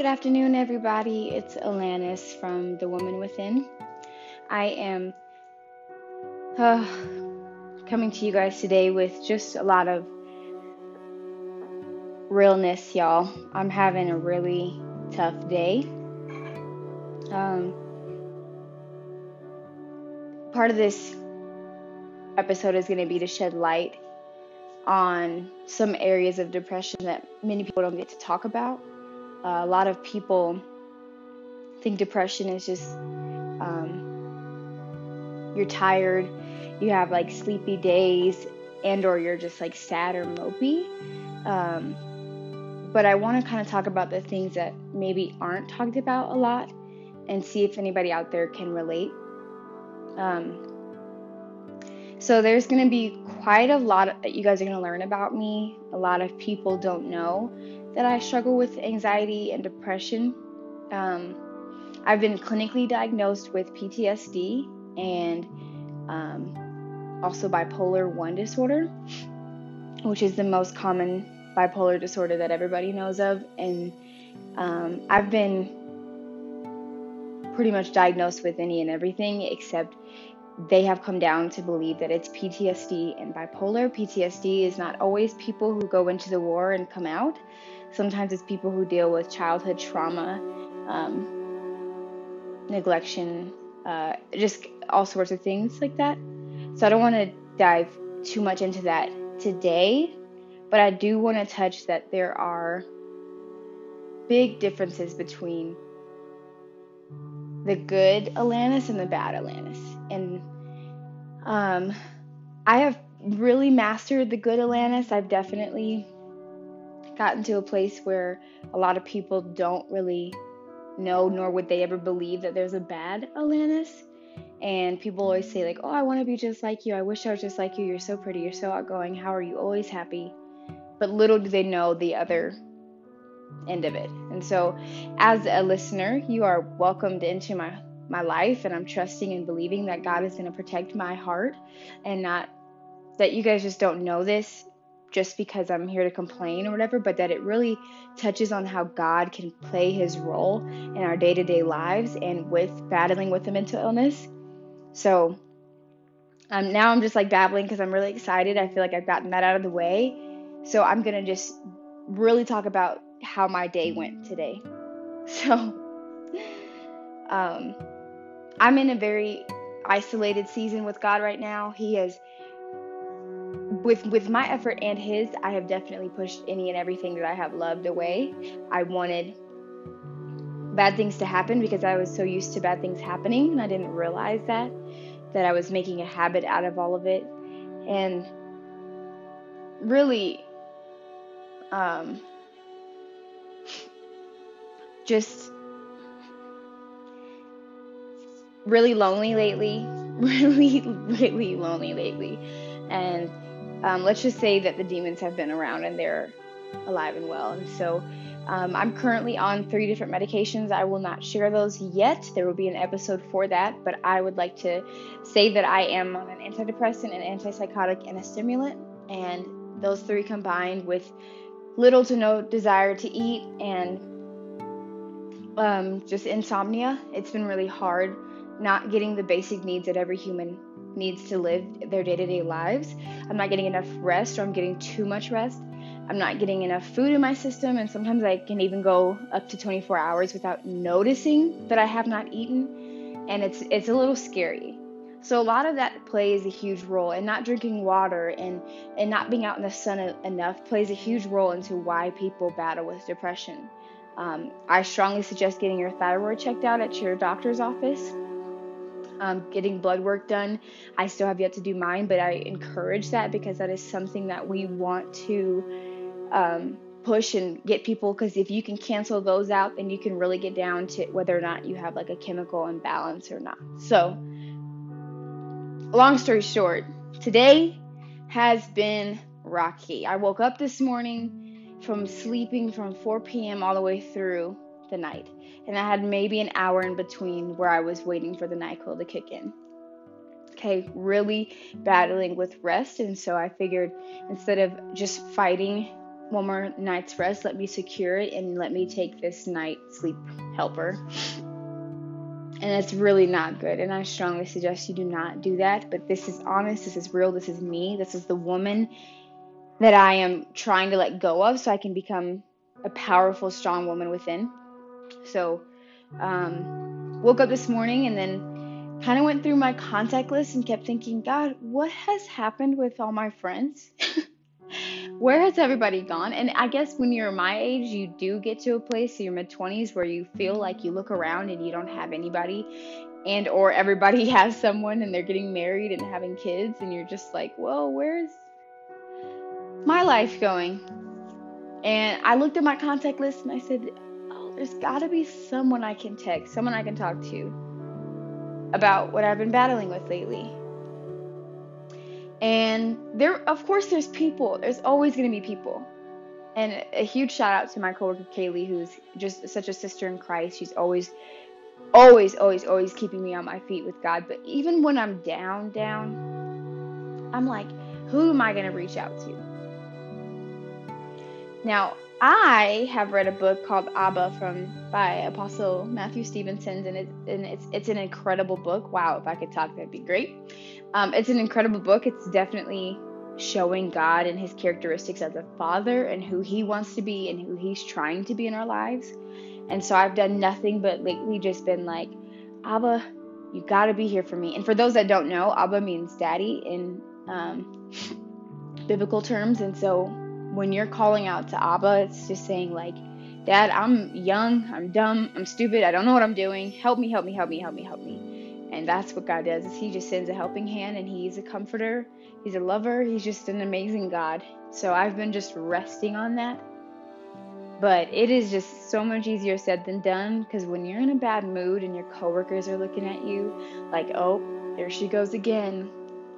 Good afternoon, everybody. It's Alanes from The Woman Within. I am uh, coming to you guys today with just a lot of realness, y'all. I'm having a really tough day. Um, part of this episode is going to be to shed light on some areas of depression that many people don't get to talk about. Uh, a lot of people think depression is just um, you're tired, you have like sleepy days, and or you're just like sad or mopey. Um, but I want to kind of talk about the things that maybe aren't talked about a lot and see if anybody out there can relate. Um, so there's going to be quite a lot that you guys are going to learn about me. A lot of people don't know that I struggle with anxiety and depression. Um, I've been clinically diagnosed with PTSD and um, also bipolar 1 disorder, which is the most common bipolar disorder that everybody knows of. And um, I've been pretty much diagnosed with any and everything except they have come down to believe that it's PTSD and bipolar. PTSD is not always people who go into the war and come out. Sometimes it's people who deal with childhood trauma, um, neglection, uh, just all sorts of things like that. So I don't want to dive too much into that today, but I do want to touch that there are big differences between the good Alanes and the bad Alanes. And um, I have really mastered the good Alanes. I've definitely gotten to a place where a lot of people don't really know, nor would they ever believe that there's a bad Alanes. And people always say, like, oh, I want to be just like you. I wish I was just like you. You're so pretty. You're so outgoing. How are you? Always happy. But little do they know the other end of it. And so, as a listener, you are welcomed into my my life, and I'm trusting and believing that God is going to protect my heart, and not that you guys just don't know this just because I'm here to complain or whatever, but that it really touches on how God can play His role in our day to day lives and with battling with a mental illness. So. Um, now I'm just like babbling because I'm really excited. I feel like I've gotten that out of the way. So I'm going to just really talk about how my day went today. So, um, I'm in a very isolated season with God right now. He has, with with my effort and His, I have definitely pushed any and everything that I have loved away. I wanted bad things to happen because I was so used to bad things happening, and I didn't realize that that I was making a habit out of all of it, and really, um, just really lonely lately. Really, really lonely lately. And um, let's just say that the demons have been around and they're alive and well. And so um, I'm currently on three different medications. I will not share those yet. There will be an episode for that. But I would like to say that I am on an antidepressant, an antipsychotic, and a stimulant. And those three combined with little to no desire to eat and um, just insomnia. It's been really hard not getting the basic needs that every human needs to live their day to day lives. I'm not getting enough rest, or I'm getting too much rest. I'm not getting enough food in my system, and sometimes I can even go up to 24 hours without noticing that I have not eaten, and it's it's a little scary. So a lot of that plays a huge role, and not drinking water and and not being out in the sun enough plays a huge role into why people battle with depression. Um, I strongly suggest getting your thyroid checked out at your doctor's office. Um, getting blood work done. I still have yet to do mine, but I encourage that because that is something that we want to um, push and get people. Because if you can cancel those out, then you can really get down to whether or not you have like a chemical imbalance or not. So, long story short, today has been rocky. I woke up this morning from sleeping from 4 p.m. all the way through the night. And I had maybe an hour in between where I was waiting for the NyQuil to kick in. Okay, really battling with rest. And so I figured instead of just fighting one more night's rest. Let me secure it and let me take this night sleep helper. And it's really not good. And I strongly suggest you do not do that. But this is honest, this is real, this is me, this is the woman that I am trying to let go of so I can become a powerful, strong woman within. So, um, woke up this morning and then kind of went through my contact list and kept thinking, God, what has happened with all my friends? Where has everybody gone? And I guess when you're my age, you do get to a place in your mid 20s where you feel like you look around and you don't have anybody and or everybody has someone and they're getting married and having kids and you're just like, "Well, where's my life going?" And I looked at my contact list and I said, "Oh, there's got to be someone I can text, someone I can talk to about what I've been battling with lately." And there, of course, there's people. There's always going to be people. And a huge shout out to my coworker Kaylee, who's just such a sister in Christ. She's always, always, always, always keeping me on my feet with God. But even when I'm down, down, I'm like, who am I going to reach out to? Now, I have read a book called Abba from by Apostle Matthew Stevenson, and, it, and it's it's an incredible book. Wow, if I could talk, that'd be great. Um, it's an incredible book. It's definitely showing God and His characteristics as a father and who He wants to be and who He's trying to be in our lives. And so I've done nothing but lately just been like, Abba, you got to be here for me. And for those that don't know, Abba means daddy in um, biblical terms, and so when you're calling out to Abba, it's just saying, like, Dad, I'm young, I'm dumb, I'm stupid, I don't know what I'm doing. Help me, help me, help me, help me, help me. And that's what God does. Is he just sends a helping hand and he's a comforter, he's a lover, he's just an amazing God. So I've been just resting on that. But it is just so much easier said than done because when you're in a bad mood and your coworkers are looking at you like, "Oh, there she goes again."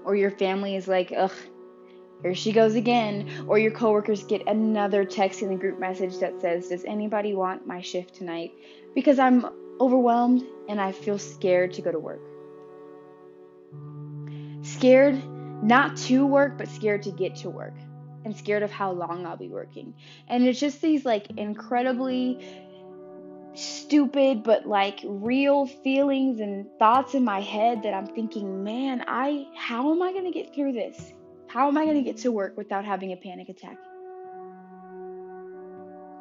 Or your family is like, "Ugh, here she goes again. Or your coworkers get another text in the group message that says, Does anybody want my shift tonight? Because I'm overwhelmed and I feel scared to go to work. Scared not to work, but scared to get to work. And scared of how long I'll be working. And it's just these like incredibly stupid but like real feelings and thoughts in my head that I'm thinking, man, I how am I going to get through this? How am I going to get to work without having a panic attack?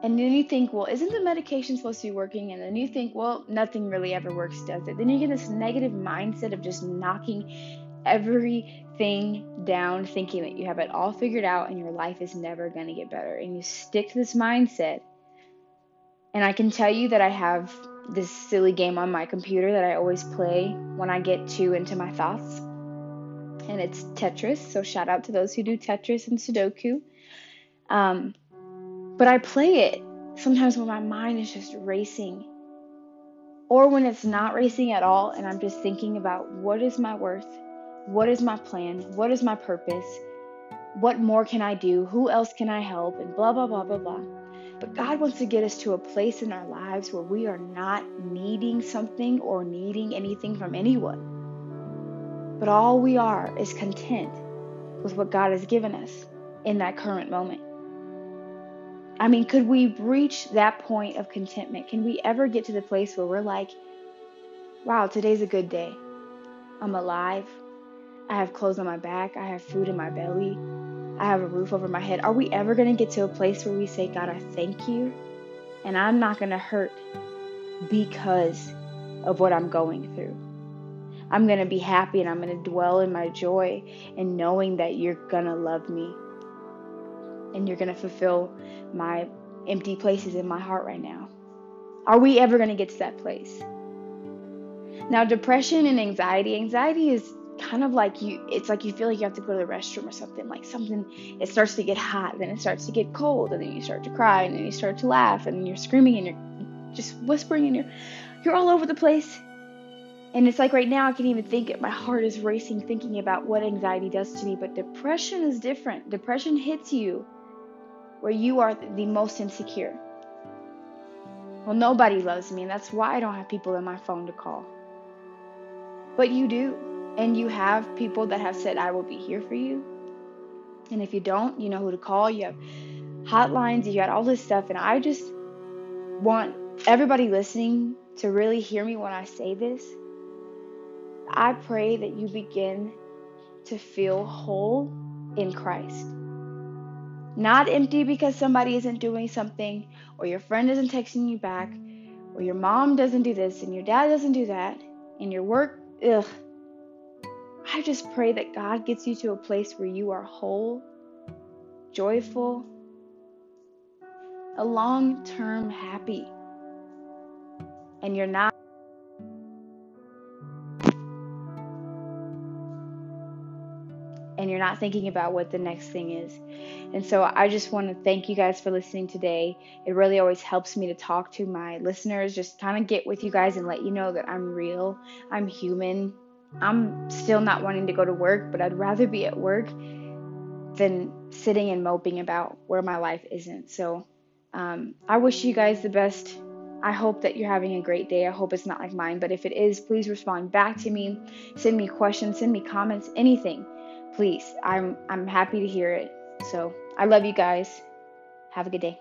And then you think, well, isn't the medication supposed to be working? And then you think, well, nothing really ever works, does it? Then you get this negative mindset of just knocking everything down, thinking that you have it all figured out and your life is never going to get better. And you stick to this mindset. And I can tell you that I have this silly game on my computer that I always play when I get too into my thoughts and it's Tetris. So shout out to those who do Tetris and Sudoku. Um, but I play it sometimes when my mind is just racing, or when it's not racing at all, and I'm just thinking about what is my worth, what is my plan, what is my purpose, what more can I do, who else can I help, and blah, blah, blah, blah, blah. But God wants to get us to a place in our lives where we are not needing something or needing anything from anyone but all we are is content with what God has given us in that current moment. I mean, could we reach that point of contentment? Can we ever get to the place where we're like, wow, today's a good day. I'm alive. I have clothes on my back. I have food in my belly. I have a roof over my head. Are we ever going to get to a place where we say, God, I thank you? And I'm not going to hurt because of what I'm going through. I'm going to be happy and I'm going to dwell in my joy and knowing that you're going to love me and you're going to fulfill my empty places in my heart right now. Are we ever going to get to that place? Now, depression and anxiety, anxiety is kind of like you it's like you feel like you have to go to the restroom or something like something it starts to get hot then it starts to get cold and then you start to cry and then you start to laugh and then you're screaming and you're just whispering and you're you're all over the place and it's like right now, I can even think it. My heart is racing thinking about what anxiety does to me. But depression is different. Depression hits you where you are the most insecure. Well, nobody loves me, and that's why I don't have people in my phone to call. But you do. And you have people that have said, I will be here for you. And if you don't, you know who to call. You have hotlines, you got all this stuff, and I just want everybody listening to really hear me when I say this. I pray that you begin to feel whole in Christ. Not empty because somebody isn't doing something, or your friend isn't texting you back, or your mom doesn't do this, and your dad doesn't do that, and your work, ugh. I just pray that God gets you to a place where you are whole, joyful, a long term happy. And you're not and you're not thinking about what the next thing is. And so I just want to thank you guys for listening today. It really always helps me to talk to my listeners, just kind of get with you guys and let you know that I'm real, I'm human. I'm still not wanting to go to work, but I'd rather be at work than sitting and moping about where my life isn't. So um, I wish you guys the best. I hope that you're having a great day. I hope it's not like mine, but if it is, please respond back to me. Send me questions, send me comments, anything please. I'm I'm happy to hear it. So I love you guys. Have a good day.